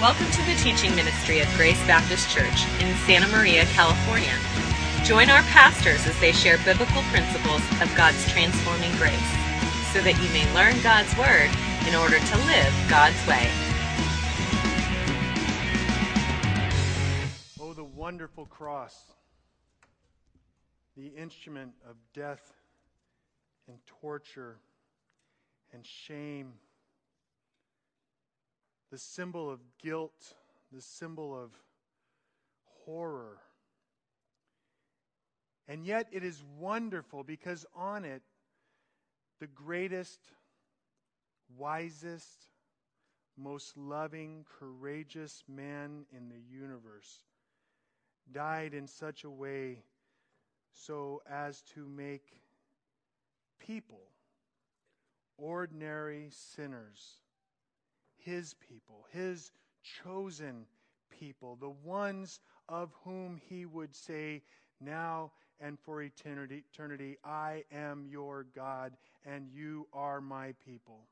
Welcome to the teaching ministry of Grace Baptist Church in Santa Maria, California. Join our pastors as they share biblical principles of God's transforming grace so that you may learn God's Word in order to live God's way. Oh, the wonderful cross, the instrument of death and torture and shame the symbol of guilt, the symbol of horror. And yet it is wonderful because on it, the greatest, wisest, most loving, courageous man in the universe died in such a way so as to make people, ordinary sinners, his people, his chosen people, the ones of whom he would say, Now and for eternity, eternity, I am your God, and you are my people.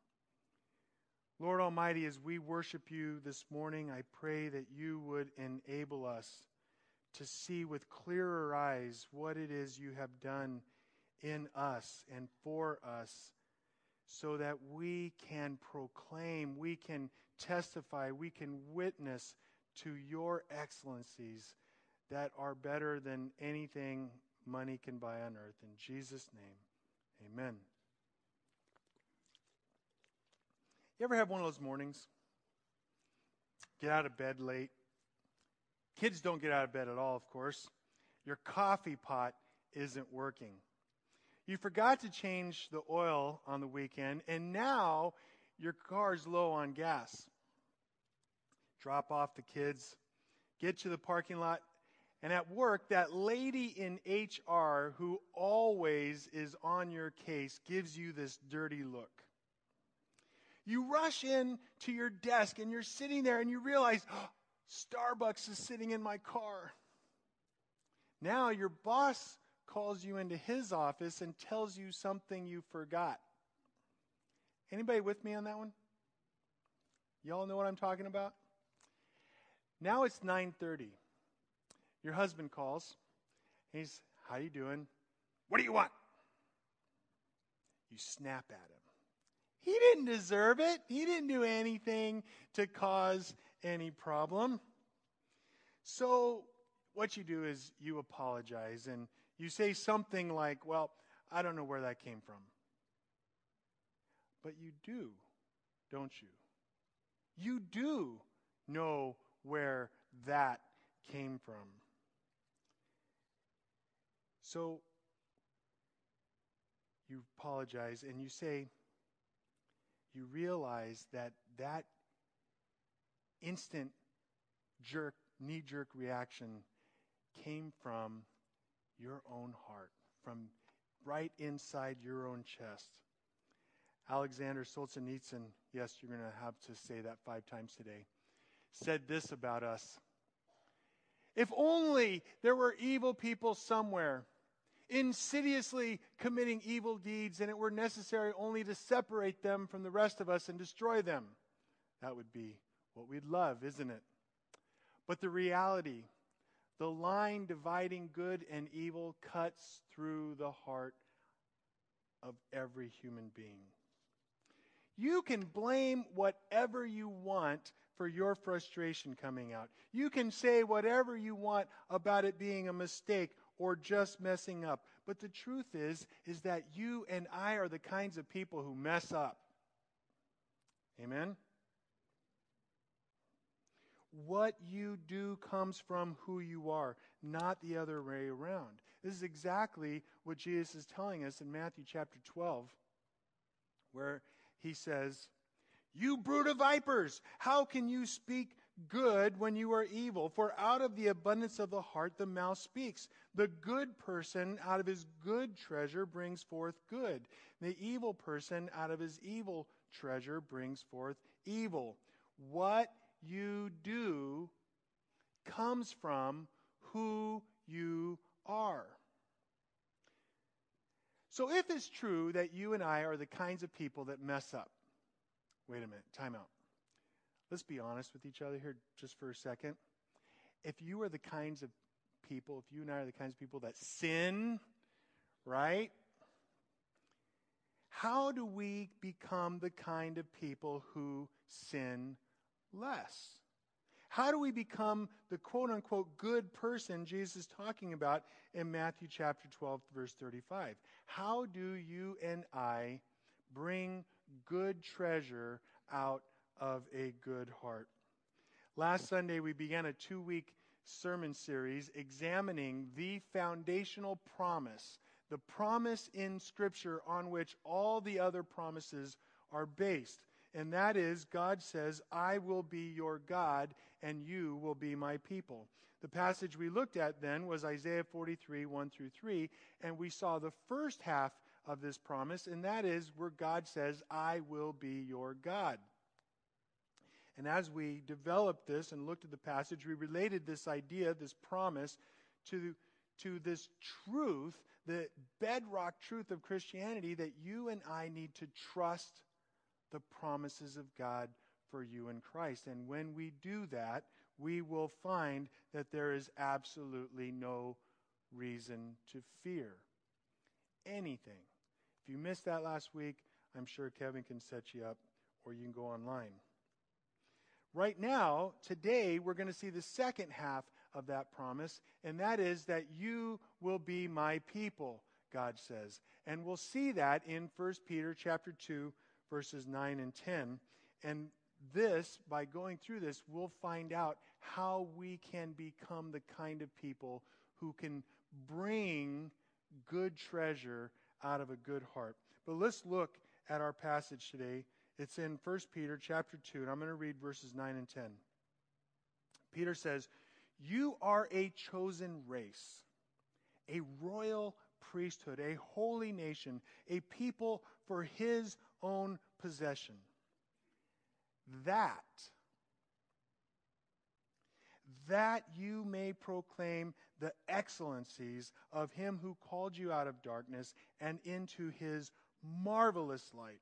Lord Almighty, as we worship you this morning, I pray that you would enable us to see with clearer eyes what it is you have done in us and for us so that we can proclaim, we can testify, we can witness to your excellencies that are better than anything money can buy on earth. In Jesus' name, amen. You ever have one of those mornings? Get out of bed late. Kids don't get out of bed at all, of course. Your coffee pot isn't working. You forgot to change the oil on the weekend, and now your car's low on gas. Drop off the kids, get to the parking lot, and at work, that lady in HR who always is on your case gives you this dirty look. You rush in to your desk and you're sitting there and you realize, oh, Starbucks is sitting in my car. Now your boss calls you into his office and tells you something you forgot. Anybody with me on that one? Y'all know what I'm talking about? Now it's 9:30. Your husband calls. He's, "How you doing? What do you want?" You snap at him. He didn't deserve it. He didn't do anything to cause any problem. So what you do is you apologize and you say something like, Well, I don't know where that came from. But you do, don't you? You do know where that came from. So you apologize and you say, you realize that that instant jerk, knee jerk reaction came from your own heart, from right inside your own chest. Alexander Solzhenitsyn, yes, you're going to have to say that five times today, said this about us. If only there were evil people somewhere, insidiously committing evil deeds, and it were necessary only to separate them from the rest of us and destroy them. That would be what we'd love, isn't it? But the reality, the line dividing good and evil cuts through the heart of every human being. You can blame whatever you want for your frustration coming out. You can say whatever you want about it being a mistake or just messing up. But the truth is is that you and I are the kinds of people who mess up. Amen. What you do comes from who you are, not the other way around. This is exactly what Jesus is telling us in Matthew chapter 12, where he says, You brood of vipers, how can you speak good when you are evil? For out of the abundance of the heart the mouth speaks. The good person out of his good treasure brings forth good. The evil person out of his evil treasure brings forth evil. What you do comes from who you are. So, if it's true that you and I are the kinds of people that mess up, wait a minute, time out. let's be honest with each other here just for a second. If you are the kinds of people, if you and I are the kinds of people that sin, right? How do we become the kind of people who sin less? How do we become the quote unquote good person Jesus is talking about in Matthew chapter 12, verse 35? How do you and I bring good treasure out of a good heart? Last Sunday, we began a two week sermon series examining the foundational promise, the promise in Scripture on which all the other promises are based and that is God says, I will be your God, and you will be my people. The passage we looked at then was Isaiah 43, 1 through 3, and we saw the first half of this promise, and that is where God says, I will be your God. And as we developed this and looked at the passage, we related this idea, this promise, to, to this truth, the bedrock truth of Christianity that you and I need to trust the promises of God for you in Christ. And when we do that, we will find that there is absolutely no reason to fear anything. If you missed that last week, I'm sure Kevin can set you up or you can go online. Right now, today, we're going to see the second half of that promise, and that is that you will be my people, God says. And we'll see that in 1 Peter chapter 2 verses 9 and 10. And this, by going through this, we'll find out how we can become the kind of people who can bring good treasure out of a good heart. But let's look at our passage today. It's in 1 Peter chapter 2, and I'm going to read verses 9 and 10. Peter says, You are a chosen race, a royal priesthood, a holy nation, a people for his own possession. That, that you may proclaim the excellencies of him who called you out of darkness and into his marvelous light.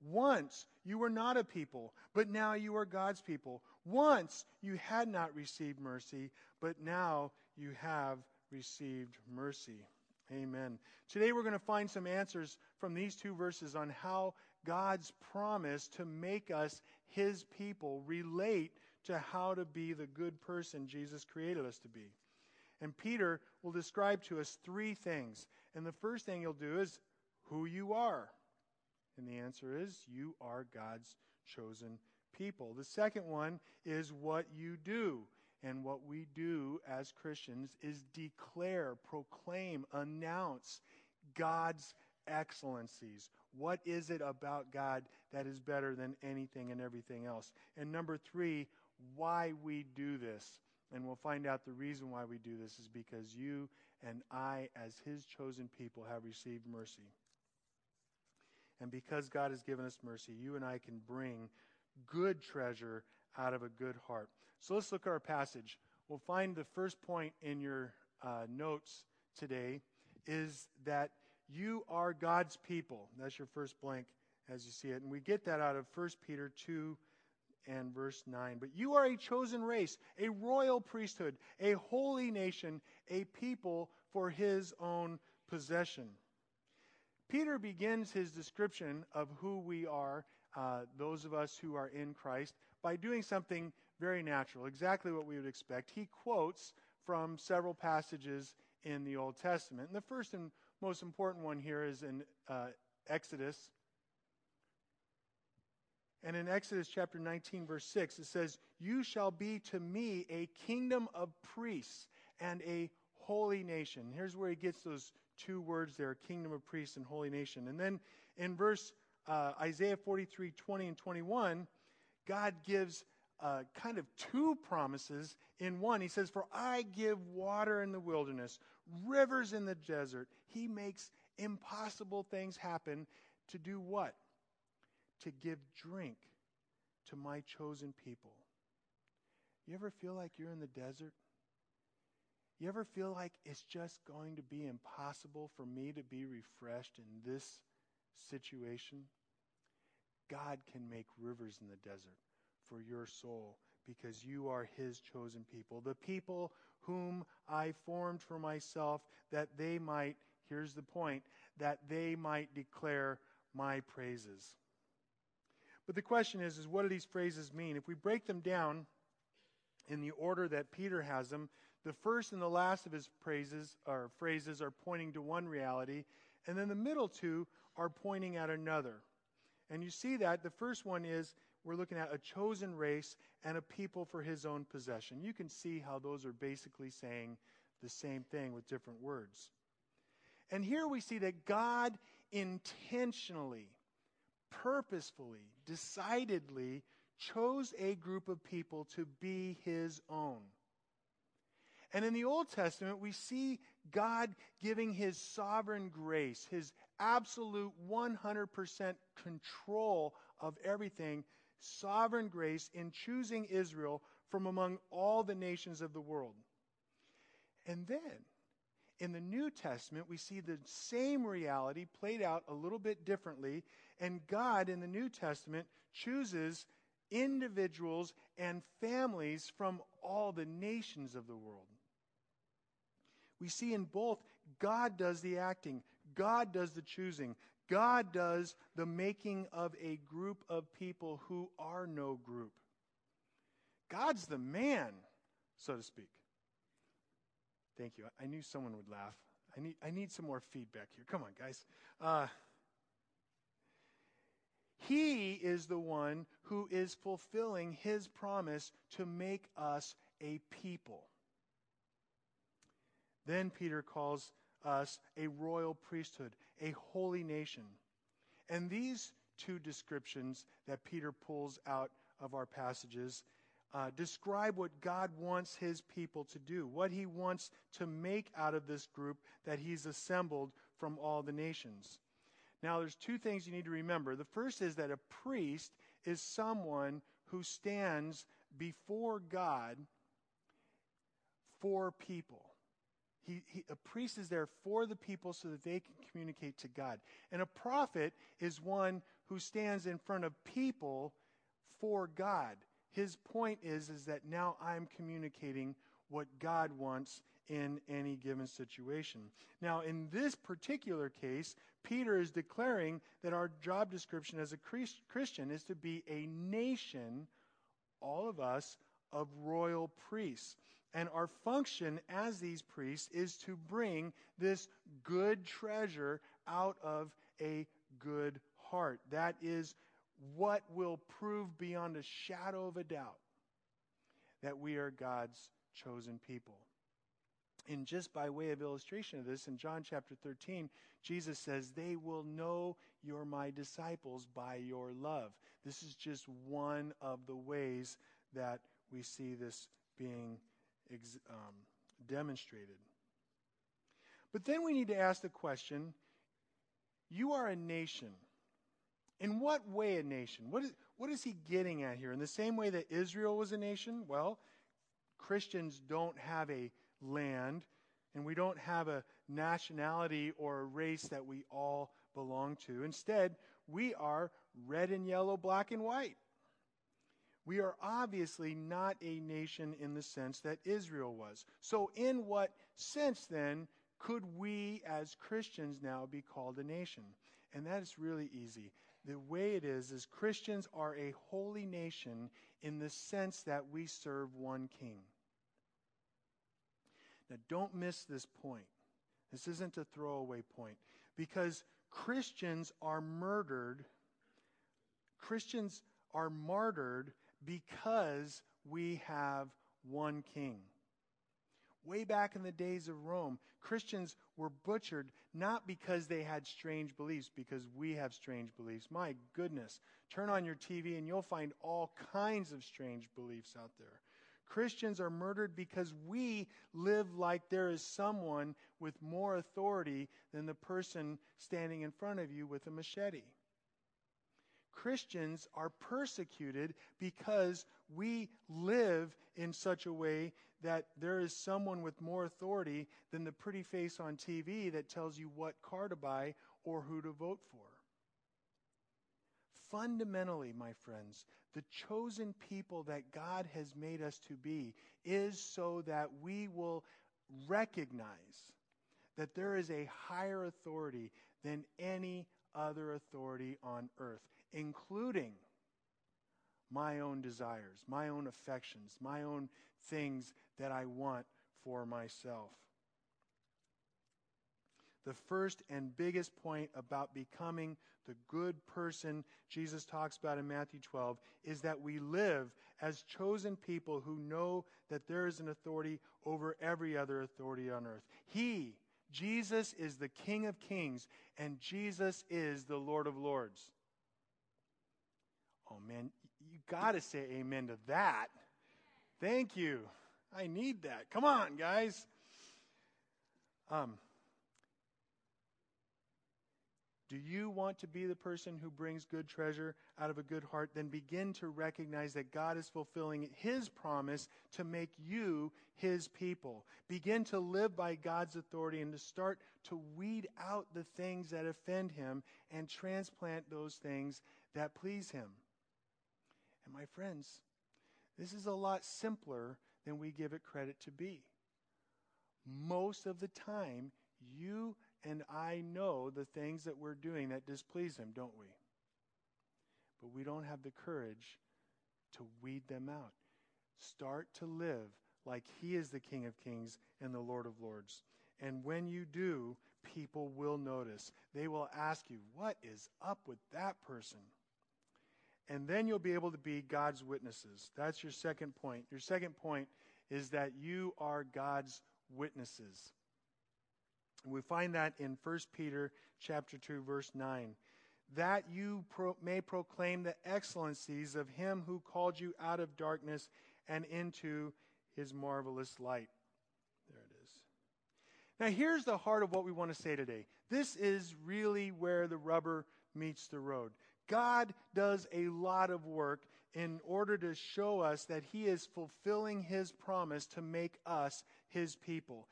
Once you were not a people, but now you are God's people. Once you had not received mercy, but now you have received mercy. Amen. Today we're going to find some answers from these two verses on how God's promise to make us his people relate to how to be the good person Jesus created us to be. And Peter will describe to us three things. And the first thing he'll do is who you are. And the answer is you are God's chosen people. The second one is what you do. And what we do as Christians is declare, proclaim, announce God's excellencies. What is it about God that is better than anything and everything else? And number three, why we do this. And we'll find out the reason why we do this is because you and I, as His chosen people, have received mercy. And because God has given us mercy, you and I can bring good treasure out of a good heart. So let's look at our passage. We'll find the first point in your uh, notes today is that you are God's people. That's your first blank as you see it. And we get that out of 1 Peter 2 and verse 9. But you are a chosen race, a royal priesthood, a holy nation, a people for his own possession. Peter begins his description of who we are, uh, those of us who are in Christ, by doing something very natural, exactly what we would expect. He quotes from several passages in the Old Testament. And the first and most important one here is in uh, Exodus. And in Exodus chapter 19, verse 6, it says, You shall be to me a kingdom of priests and a holy nation. Here's where he gets those two words there kingdom of priests and holy nation. And then in verse uh, Isaiah 43, 20 and 21, God gives uh, kind of two promises in one. He says, For I give water in the wilderness, rivers in the desert. He makes impossible things happen to do what? To give drink to my chosen people. You ever feel like you're in the desert? You ever feel like it's just going to be impossible for me to be refreshed in this situation? God can make rivers in the desert for your soul, because you are his chosen people, the people whom I formed for myself, that they might, here's the point, that they might declare my praises. But the question is, is what do these phrases mean? If we break them down in the order that Peter has them, the first and the last of his praises or phrases are pointing to one reality, and then the middle two are pointing at another. And you see that the first one is we're looking at a chosen race and a people for his own possession. You can see how those are basically saying the same thing with different words. And here we see that God intentionally, purposefully, decidedly chose a group of people to be his own. And in the Old Testament, we see God giving his sovereign grace, his absolute 100% control of everything, sovereign grace in choosing Israel from among all the nations of the world. And then, in the New Testament, we see the same reality played out a little bit differently, and God in the New Testament chooses individuals and families from all the nations of the world. We see in both, God does the acting, God does the choosing, God does the making of a group of people who are no group. God's the man, so to speak. Thank you. I knew someone would laugh. I need, I need some more feedback here. Come on, guys. Uh, he is the one who is fulfilling his promise to make us a people. Then Peter calls us a royal priesthood, a holy nation. And these two descriptions that Peter pulls out of our passages uh, describe what God wants his people to do, what he wants to make out of this group that he's assembled from all the nations. Now, there's two things you need to remember. The first is that a priest is someone who stands before God for people. He, he, a priest is there for the people so that they can communicate to God. And a prophet is one who stands in front of people for God. His point is, is that now I'm communicating what God wants in any given situation. Now, in this particular case, Peter is declaring that our job description as a Christian is to be a nation, all of us, of royal priests. And our function as these priests is to bring this good treasure out of a good heart. That is what will prove beyond a shadow of a doubt that we are God's chosen people. And just by way of illustration of this, in John chapter 13, Jesus says, They will know you're my disciples by your love. This is just one of the ways that we see this being ex- um, demonstrated. But then we need to ask the question you are a nation. In what way a nation? What is, what is he getting at here? In the same way that Israel was a nation? Well, Christians don't have a land, and we don't have a nationality or a race that we all belong to. Instead, we are red and yellow, black and white. We are obviously not a nation in the sense that Israel was. So, in what sense then could we as Christians now be called a nation? And that is really easy. The way it is, is Christians are a holy nation in the sense that we serve one king. Now, don't miss this point. This isn't a throwaway point because Christians are murdered. Christians are martyred because we have one king. Way back in the days of Rome, Christians were butchered not because they had strange beliefs, because we have strange beliefs. My goodness. Turn on your TV and you'll find all kinds of strange beliefs out there. Christians are murdered because we live like there is someone with more authority than the person standing in front of you with a machete. Christians are persecuted because we live in such a way that there is someone with more authority than the pretty face on TV that tells you what car to buy or who to vote for. fundamentally, my friends, the chosen people that God has made us to be is so that we will recognize that there is a higher authority than any other authority on earth, including my own desires, my own affections, my own things that I want for myself. The first and biggest point about becoming the good person Jesus talks about in Matthew 12 is that we live as chosen people who know that there is an authority over every other authority on earth. He, Jesus, is the King of kings, and Jesus is the Lord of lords. Oh man, you got to say amen to that. Thank you. I need that. Come on, guys. Um, do you want to be the person who brings good treasure out of a good heart? Then begin to recognize that God is fulfilling His promise to make you His people. Begin to live by God's authority and to start to weed out the things that offend Him and transplant those things that please Him. And my friends, this is a lot simpler than we give it credit to be. Most of the time, you and I know the things that we're doing that displease Him, don't we? But we don't have the courage to weed them out. Start to live like He is the King of Kings and the Lord of Lords. And when you do, people will notice. They will ask you, What is up with that person? And then you'll be able to be God's witnesses. That's your second point. Your second point is that you are God's witnesses. And we find that in 1 Peter chapter 2 verse 9 that you pro- may proclaim the excellencies of him who called you out of darkness and into his marvelous light. There it is. Now here's the heart of what we want to say today. This is really where the rubber meets the road. God does a lot of work in order to show us that he is fulfilling his promise to make us his people.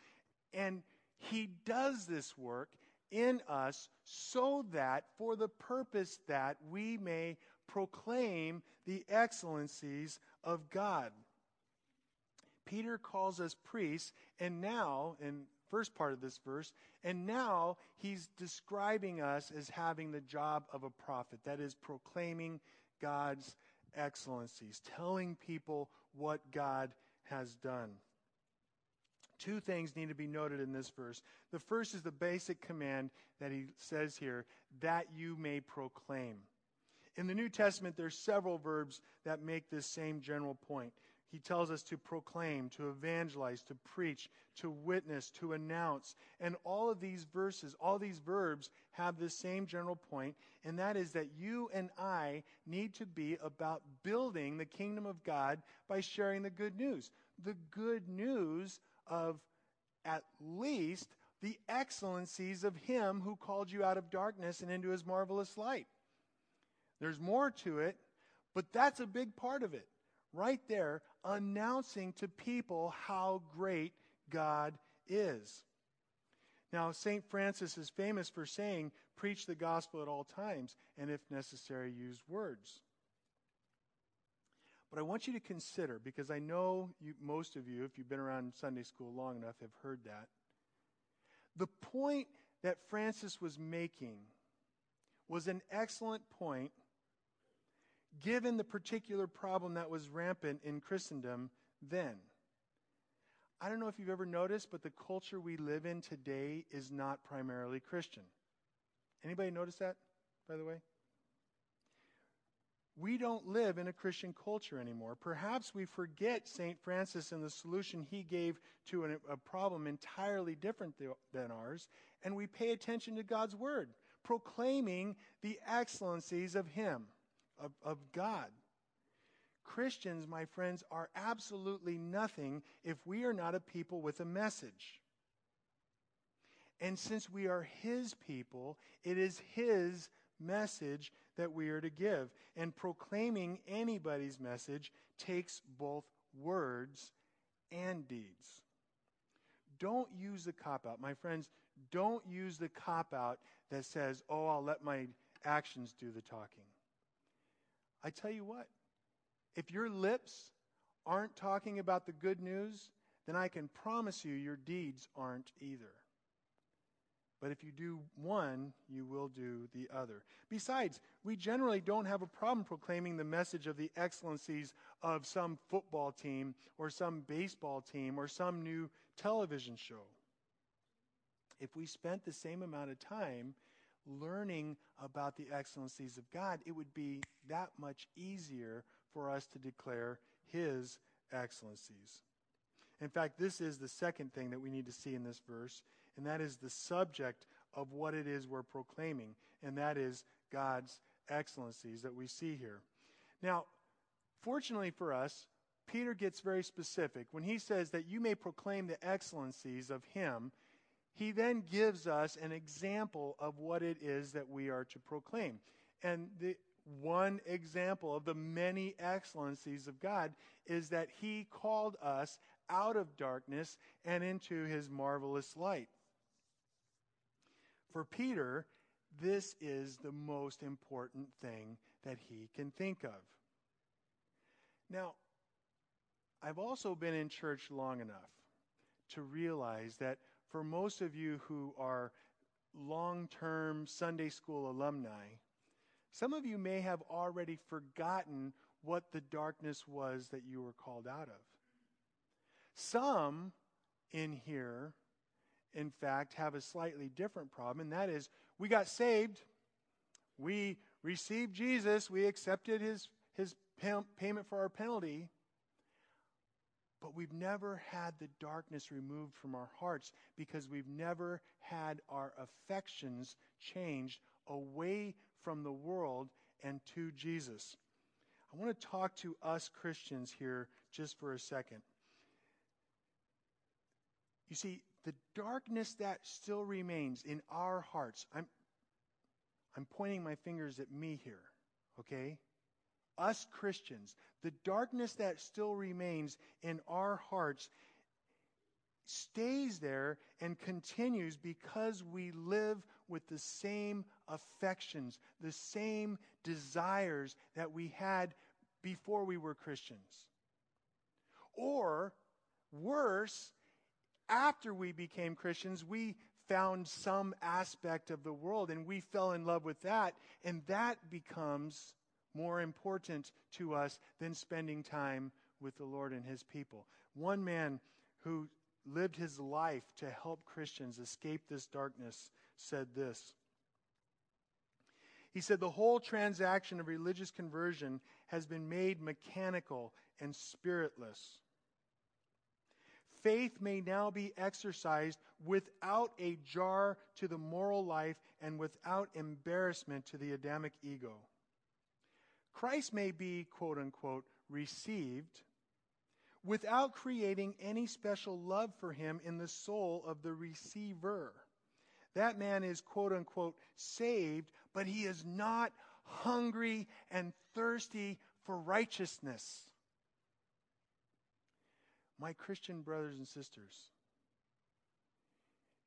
And he does this work in us so that, for the purpose that we may proclaim the excellencies of God. Peter calls us priests, and now, in first part of this verse, and now he's describing us as having the job of a prophet, that is, proclaiming God's excellencies, telling people what God has done. Two things need to be noted in this verse. The first is the basic command that he says here, that you may proclaim. In the New Testament, there's several verbs that make this same general point. He tells us to proclaim, to evangelize, to preach, to witness, to announce. And all of these verses, all these verbs have the same general point, and that is that you and I need to be about building the kingdom of God by sharing the good news. The good news of at least the excellencies of Him who called you out of darkness and into His marvelous light. There's more to it, but that's a big part of it. Right there, announcing to people how great God is. Now, St. Francis is famous for saying, preach the gospel at all times, and if necessary, use words. But I want you to consider, because I know you, most of you, if you've been around Sunday school long enough, have heard that. The point that Francis was making was an excellent point given the particular problem that was rampant in Christendom then. I don't know if you've ever noticed, but the culture we live in today is not primarily Christian. Anybody notice that, by the way? we don't live in a Christian culture anymore. Perhaps we forget St. Francis and the solution he gave to an, a problem entirely different than ours, and we pay attention to God's Word, proclaiming the excellencies of Him, of, of God. Christians, my friends, are absolutely nothing if we are not a people with a message. And since we are His people, it is His message that we are to give. And proclaiming anybody's message takes both words and deeds. Don't use the cop out. My friends, don't use the cop out that says, oh, I'll let my actions do the talking. I tell you what, if your lips aren't talking about the good news, then I can promise you your deeds aren't either. But if you do one, you will do the other. Besides, we generally don't have a problem proclaiming the message of the excellencies of some football team or some baseball team or some new television show. If we spent the same amount of time learning about the excellencies of God, it would be that much easier for us to declare His excellencies. In fact, this is the second thing that we need to see in this verse, and that is the subject of what it is we're proclaiming, and that is God's excellencies that we see here. Now, fortunately for us, Peter gets very specific. When he says that you may proclaim the excellencies of Him, he then gives us an example of what it is that we are to proclaim. And the one example of the many excellencies of God is that He called us out of darkness and into His marvelous light. For Peter, this is the most important thing that he can think of. Now, I've also been in church long enough to realize that for most of you who are long term Sunday school alumni, some of you may have already forgotten what the darkness was that you were called out of. Some in here, in fact, have a slightly different problem, and that is we got saved, we received Jesus, we accepted his, his payment for our penalty, but we've never had the darkness removed from our hearts because we've never had our affections changed away from the world and to Jesus. I want to talk to us Christians here just for a second. You see, the darkness that still remains in our hearts, I'm, I'm pointing my fingers at me here, okay? Us Christians, the darkness that still remains in our hearts stays there and continues because we live with the same affections, the same desires that we had before we were Christians. Or, worse, after we became Christians, we found some aspect of the world and we fell in love with that, and that becomes more important to us than spending time with the Lord and His people. One man who lived his life to help Christians escape this darkness said this. He said, The whole transaction of religious conversion has been made mechanical and spiritless. Faith may now be exercised without a jar to the moral life and without embarrassment to the Adamic ego. Christ may be, quote unquote, received without creating any special love for him in the soul of the receiver. That man is, quote unquote, saved, but he is not hungry and thirsty for righteousness. My Christian brothers and sisters,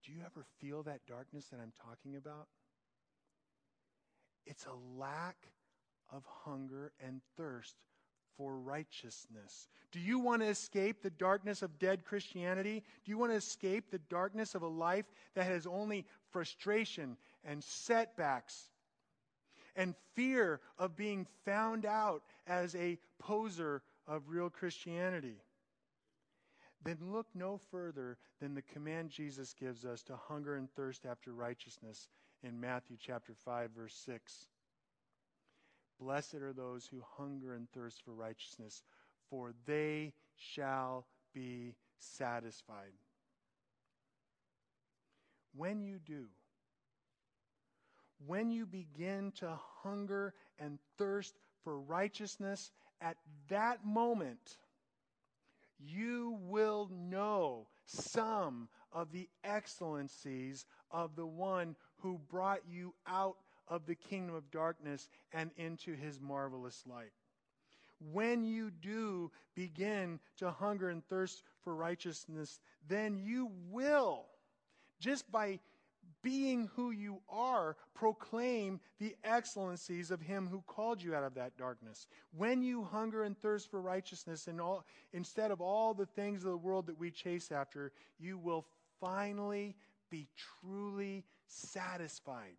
do you ever feel that darkness that I'm talking about? It's a lack of hunger and thirst for righteousness. Do you want to escape the darkness of dead Christianity? Do you want to escape the darkness of a life that has only frustration and setbacks and fear of being found out as a poser of real Christianity? Then look no further than the command Jesus gives us to hunger and thirst after righteousness in Matthew chapter 5 verse 6. Blessed are those who hunger and thirst for righteousness, for they shall be satisfied. When you do, when you begin to hunger and thirst for righteousness, at that moment, you will know some of the excellencies of the one who brought you out of the kingdom of darkness and into his marvelous light. When you do begin to hunger and thirst for righteousness, then you will, just by being who you are, proclaim the excellencies of him who called you out of that darkness. When you hunger and thirst for righteousness and all, instead of all the things of the world that we chase after, you will finally be truly satisfied.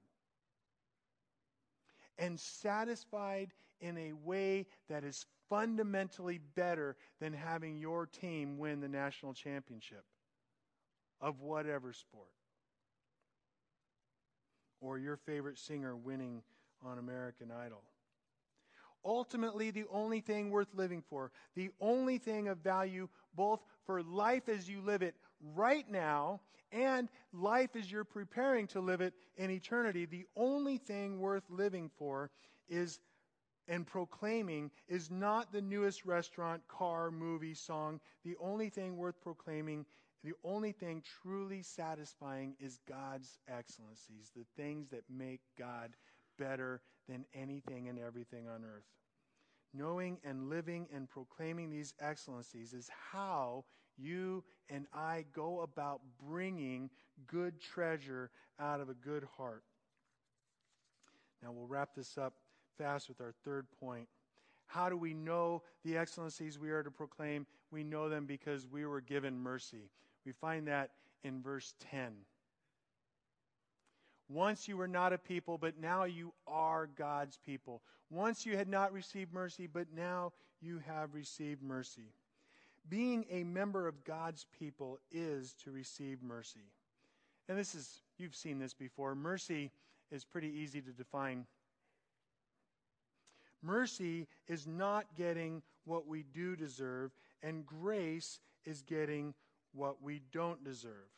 And satisfied in a way that is fundamentally better than having your team win the national championship of whatever sport or your favorite singer winning on American Idol. Ultimately, the only thing worth living for, the only thing of value both for life as you live it right now and life as you're preparing to live it in eternity, the only thing worth living for is and proclaiming is not the newest restaurant, car, movie, song. The only thing worth proclaiming the only thing truly satisfying is God's excellencies, the things that make God better than anything and everything on earth. Knowing and living and proclaiming these excellencies is how you and I go about bringing good treasure out of a good heart. Now we'll wrap this up fast with our third point. How do we know the excellencies we are to proclaim? We know them because we were given mercy. We find that in verse 10. Once you were not a people, but now you are God's people. Once you had not received mercy, but now you have received mercy. Being a member of God's people is to receive mercy. And this is, you've seen this before. Mercy is pretty easy to define. Mercy is not getting what we do deserve, and grace is getting what we don't deserve.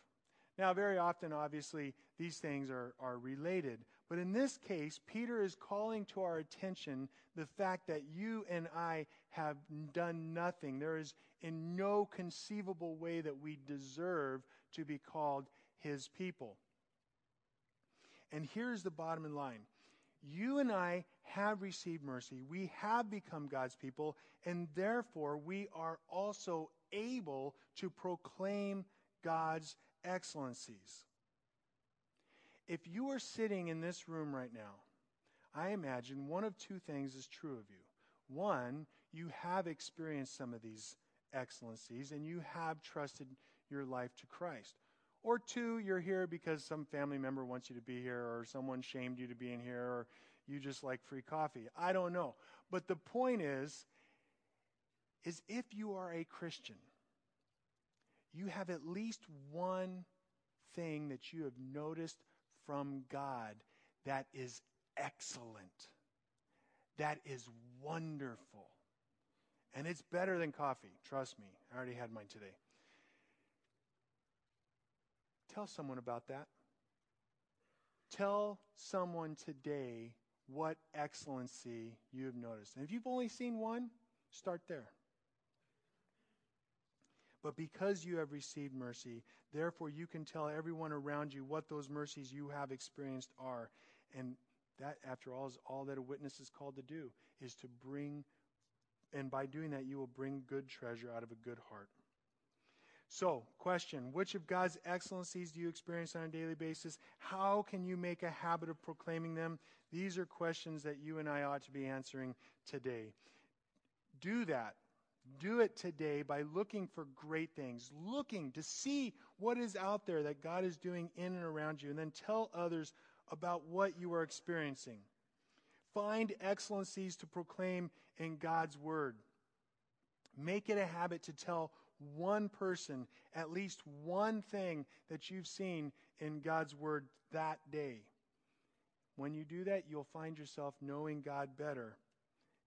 Now, very often, obviously, these things are, are related. But in this case, Peter is calling to our attention the fact that you and I have done nothing. There is in no conceivable way that we deserve to be called his people. And here's the bottom line you and I have received mercy. We have become God's people, and therefore we are also able to proclaim God's excellencies. If you are sitting in this room right now, I imagine one of two things is true of you. One, you have experienced some of these excellencies and you have trusted your life to Christ. Or two, you're here because some family member wants you to be here, or someone shamed you to be in here, or you just like free coffee. I don't know. But the point is, is if you are a Christian, you have at least one thing that you have noticed from God that is excellent, that is wonderful. And it's better than coffee. Trust me. I already had mine today. Tell someone about that. Tell someone today what excellency you have noticed. And if you've only seen one, start there. But because you have received mercy, therefore you can tell everyone around you what those mercies you have experienced are. And that, after all, is all that a witness is called to do, is to bring, and by doing that, you will bring good treasure out of a good heart. So, question Which of God's excellencies do you experience on a daily basis? How can you make a habit of proclaiming them? These are questions that you and I ought to be answering today. Do that. Do it today by looking for great things, looking to see what is out there that God is doing in and around you, and then tell others about what you are experiencing. Find excellencies to proclaim in God's Word. Make it a habit to tell one person at least one thing that you've seen in God's Word that day. When you do that, you'll find yourself knowing God better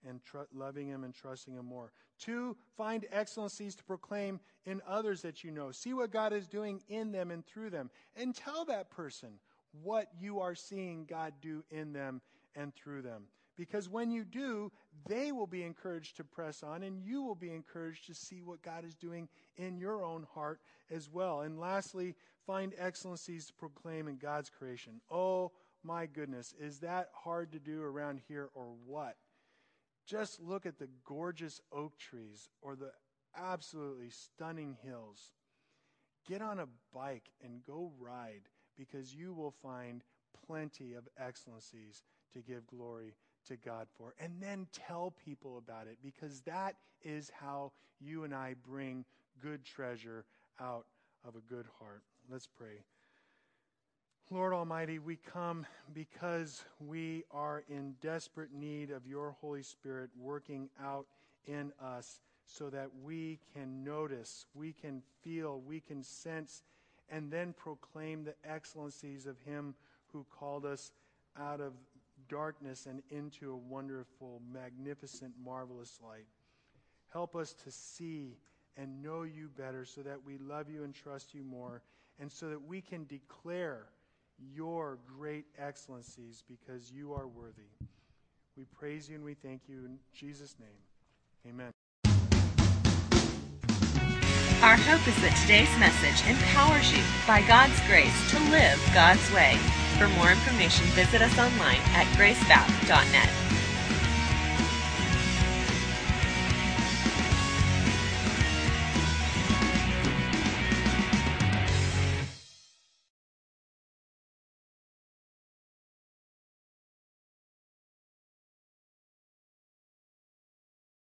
and tr- loving Him and trusting Him more. Two, find excellencies to proclaim in others that you know. See what God is doing in them and through them. And tell that person what you are seeing God do in them and through them. Because when you do, they will be encouraged to press on, and you will be encouraged to see what God is doing in your own heart as well. And lastly, find excellencies to proclaim in God's creation. Oh, my goodness, is that hard to do around here or what? Just look at the gorgeous oak trees or the absolutely stunning hills. Get on a bike and go ride. because you will find plenty of excellencies to give glory to God for. And then tell people about it because that is how you and I bring good treasure out of a good heart. Let's pray. Lord Almighty, we come because we are in desperate need of your Holy Spirit working out in us so that we can notice, we can feel, we can sense, and then proclaim the excellencies of Him who called us out of darkness and into a wonderful, magnificent, marvelous light. Help us to see and know you better so that we love you and trust you more, and so that we can declare your great excellencies because you are worthy. We praise you and we thank you in Jesus' name. Amen. Our hope is that today's message empowers you, by God's grace, to live God's way. For more information, visit us online at gracebap.net.